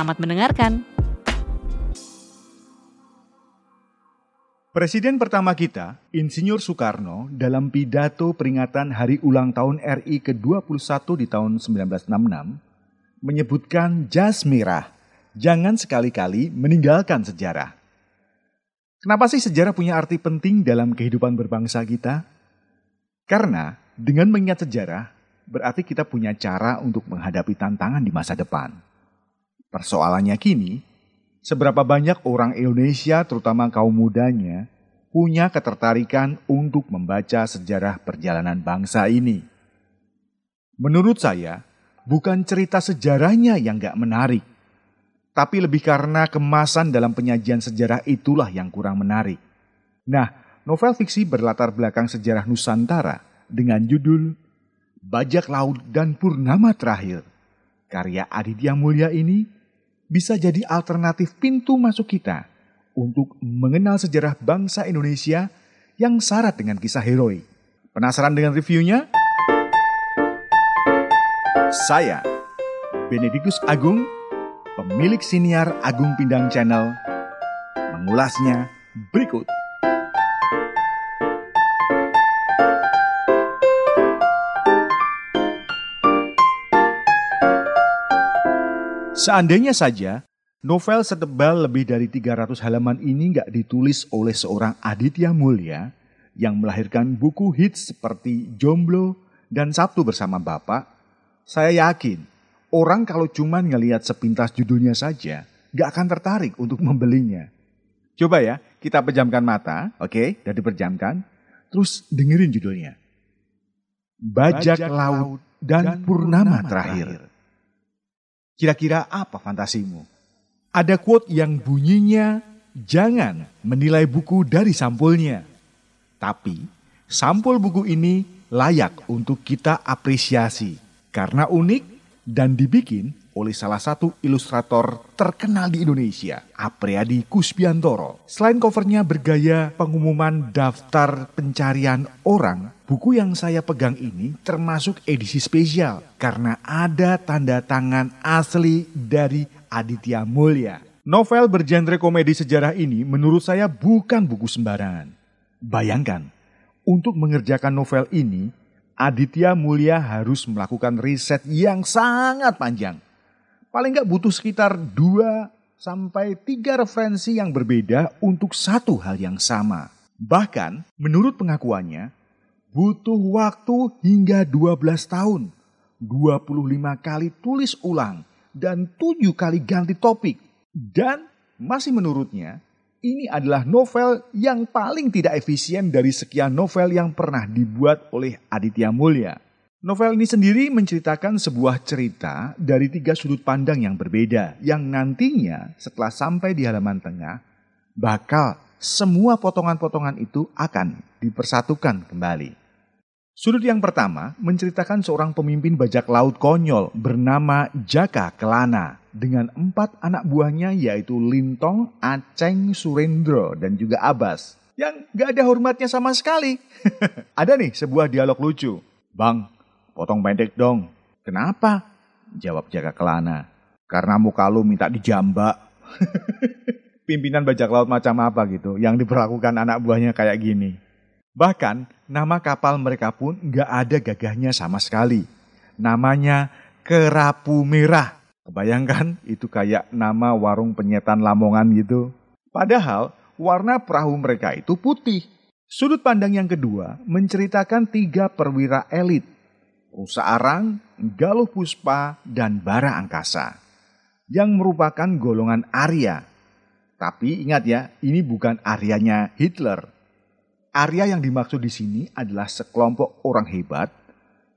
Selamat mendengarkan. Presiden pertama kita, Insinyur Soekarno, dalam pidato peringatan Hari Ulang Tahun RI ke-21 di tahun 1966, menyebutkan jas merah, jangan sekali-kali meninggalkan sejarah. Kenapa sih sejarah punya arti penting dalam kehidupan berbangsa kita? Karena dengan mengingat sejarah, berarti kita punya cara untuk menghadapi tantangan di masa depan. Persoalannya kini, seberapa banyak orang Indonesia, terutama kaum mudanya, punya ketertarikan untuk membaca sejarah perjalanan bangsa ini. Menurut saya, bukan cerita sejarahnya yang gak menarik, tapi lebih karena kemasan dalam penyajian sejarah itulah yang kurang menarik. Nah, novel fiksi berlatar belakang sejarah Nusantara dengan judul Bajak Laut dan Purnama Terakhir. Karya Aditya Mulya ini bisa jadi alternatif pintu masuk kita untuk mengenal sejarah bangsa Indonesia yang syarat dengan kisah heroik. Penasaran dengan reviewnya? Saya, Benedictus Agung, pemilik siniar Agung Pindang Channel, mengulasnya berikut. Seandainya saja novel setebal lebih dari 300 halaman ini nggak ditulis oleh seorang Aditya Mulya yang melahirkan buku hits seperti Jomblo dan Sabtu bersama Bapak, saya yakin orang kalau cuma ngelihat sepintas judulnya saja nggak akan tertarik untuk membelinya. Coba ya, kita pejamkan mata, oke, okay, dan diperjamkan, terus dengerin judulnya. Bajak, Bajak Laut dan, dan Purnama, Purnama terakhir. terakhir. Kira-kira apa fantasimu? Ada quote yang bunyinya, jangan menilai buku dari sampulnya. Tapi, sampul buku ini layak untuk kita apresiasi karena unik dan dibikin oleh salah satu ilustrator terkenal di Indonesia, Apriadi Kusbiantoro. Selain covernya bergaya pengumuman daftar pencarian orang, buku yang saya pegang ini termasuk edisi spesial karena ada tanda tangan asli dari Aditya Mulya. Novel bergenre komedi sejarah ini menurut saya bukan buku sembarangan. Bayangkan, untuk mengerjakan novel ini, Aditya Mulya harus melakukan riset yang sangat panjang paling nggak butuh sekitar 2 sampai 3 referensi yang berbeda untuk satu hal yang sama. Bahkan menurut pengakuannya butuh waktu hingga 12 tahun, 25 kali tulis ulang dan 7 kali ganti topik. Dan masih menurutnya ini adalah novel yang paling tidak efisien dari sekian novel yang pernah dibuat oleh Aditya Mulya. Novel ini sendiri menceritakan sebuah cerita dari tiga sudut pandang yang berbeda, yang nantinya setelah sampai di halaman tengah, bakal semua potongan-potongan itu akan dipersatukan kembali. Sudut yang pertama menceritakan seorang pemimpin bajak laut konyol bernama Jaka Kelana dengan empat anak buahnya yaitu Lintong, Aceng, Surendro, dan juga Abbas. Yang gak ada hormatnya sama sekali. ada nih sebuah dialog lucu. Bang, Potong pendek dong. Kenapa? Jawab jaga kelana. Karena muka lu minta dijambak. Pimpinan bajak laut macam apa gitu yang diperlakukan anak buahnya kayak gini. Bahkan nama kapal mereka pun nggak ada gagahnya sama sekali. Namanya Kerapu Merah. Kebayangkan itu kayak nama warung penyetan Lamongan gitu. Padahal warna perahu mereka itu putih. Sudut pandang yang kedua menceritakan tiga perwira elit Rusa Arang, Galuh Puspa, dan Bara Angkasa yang merupakan golongan Arya. Tapi ingat ya, ini bukan Aryanya Hitler. Arya yang dimaksud di sini adalah sekelompok orang hebat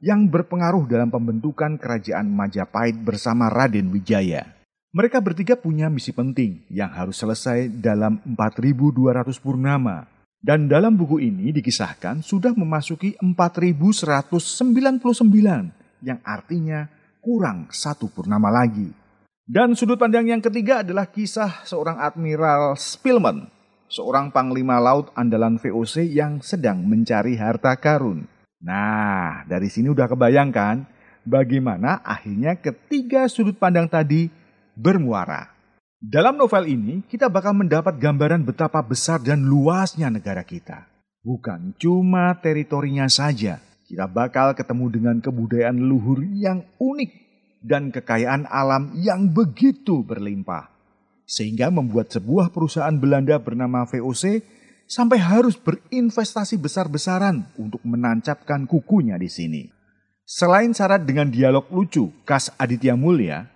yang berpengaruh dalam pembentukan kerajaan Majapahit bersama Raden Wijaya. Mereka bertiga punya misi penting yang harus selesai dalam 4200 purnama. Dan dalam buku ini dikisahkan sudah memasuki 4199 yang artinya kurang satu purnama lagi. Dan sudut pandang yang ketiga adalah kisah seorang Admiral Spillman, seorang panglima laut andalan VOC yang sedang mencari harta karun. Nah, dari sini udah kebayangkan bagaimana akhirnya ketiga sudut pandang tadi bermuara. Dalam novel ini, kita bakal mendapat gambaran betapa besar dan luasnya negara kita. Bukan cuma teritorinya saja, kita bakal ketemu dengan kebudayaan leluhur yang unik dan kekayaan alam yang begitu berlimpah. Sehingga membuat sebuah perusahaan Belanda bernama VOC sampai harus berinvestasi besar-besaran untuk menancapkan kukunya di sini. Selain syarat dengan dialog lucu khas Aditya Mulia,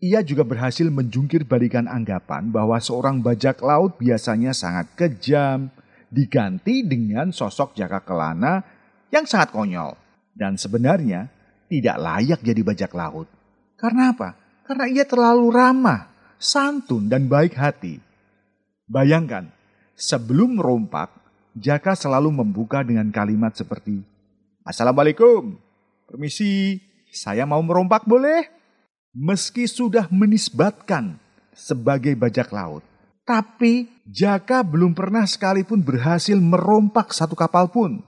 ia juga berhasil menjungkir balikan anggapan bahwa seorang bajak laut biasanya sangat kejam, diganti dengan sosok Jaka Kelana yang sangat konyol. Dan sebenarnya tidak layak jadi bajak laut. Karena apa? Karena ia terlalu ramah, santun, dan baik hati. Bayangkan, sebelum merompak, Jaka selalu membuka dengan kalimat seperti, Assalamualaikum, permisi, saya mau merompak boleh? meski sudah menisbatkan sebagai bajak laut. Tapi Jaka belum pernah sekalipun berhasil merompak satu kapal pun.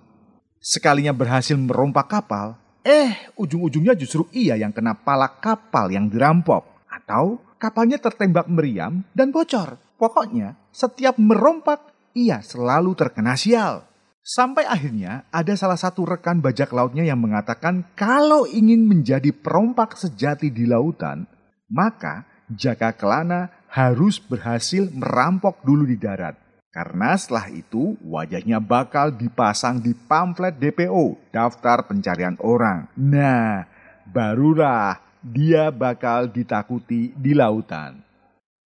Sekalinya berhasil merompak kapal, eh ujung-ujungnya justru ia yang kena palak kapal yang dirampok. Atau kapalnya tertembak meriam dan bocor. Pokoknya setiap merompak ia selalu terkena sial. Sampai akhirnya ada salah satu rekan bajak lautnya yang mengatakan kalau ingin menjadi perompak sejati di lautan, maka Jaka Kelana harus berhasil merampok dulu di darat. Karena setelah itu wajahnya bakal dipasang di pamflet DPO, daftar pencarian orang. Nah, barulah dia bakal ditakuti di lautan.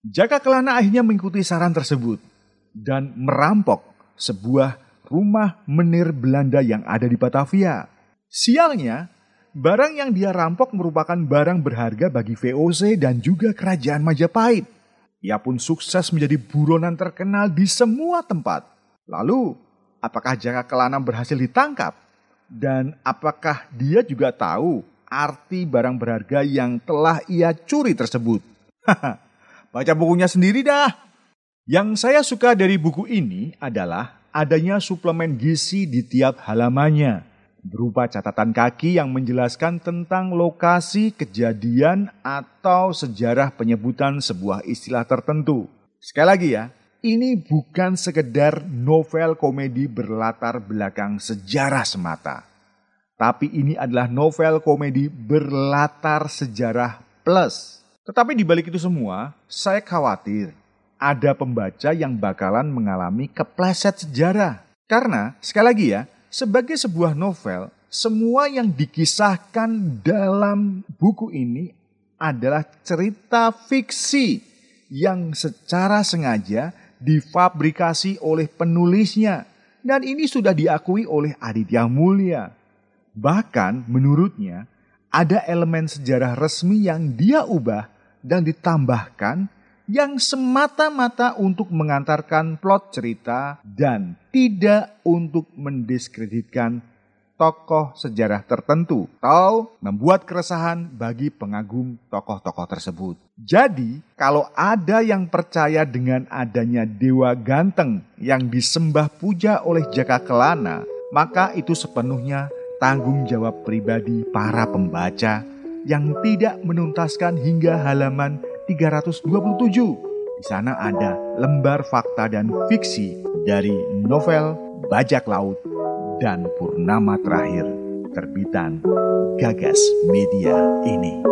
Jaka Kelana akhirnya mengikuti saran tersebut dan merampok sebuah rumah menir Belanda yang ada di Batavia. Sialnya, barang yang dia rampok merupakan barang berharga bagi VOC dan juga kerajaan Majapahit. Ia pun sukses menjadi buronan terkenal di semua tempat. Lalu, apakah Jaka Kelana berhasil ditangkap? Dan apakah dia juga tahu arti barang berharga yang telah ia curi tersebut? Baca bukunya sendiri dah. Yang saya suka dari buku ini adalah adanya suplemen gizi di tiap halamannya, berupa catatan kaki yang menjelaskan tentang lokasi kejadian atau sejarah penyebutan sebuah istilah tertentu. Sekali lagi ya, ini bukan sekedar novel komedi berlatar belakang sejarah semata. Tapi ini adalah novel komedi berlatar sejarah plus. Tetapi di balik itu semua, saya khawatir ada pembaca yang bakalan mengalami kepleset sejarah. Karena, sekali lagi ya, sebagai sebuah novel, semua yang dikisahkan dalam buku ini adalah cerita fiksi yang secara sengaja difabrikasi oleh penulisnya. Dan ini sudah diakui oleh Aditya Mulia. Bahkan menurutnya ada elemen sejarah resmi yang dia ubah dan ditambahkan yang semata-mata untuk mengantarkan plot cerita dan tidak untuk mendiskreditkan tokoh sejarah tertentu atau membuat keresahan bagi pengagum tokoh-tokoh tersebut. Jadi, kalau ada yang percaya dengan adanya dewa ganteng yang disembah puja oleh Jaka Kelana, maka itu sepenuhnya tanggung jawab pribadi para pembaca yang tidak menuntaskan hingga halaman 327. Di sana ada lembar fakta dan fiksi dari novel Bajak Laut dan Purnama Terakhir terbitan Gagas Media ini.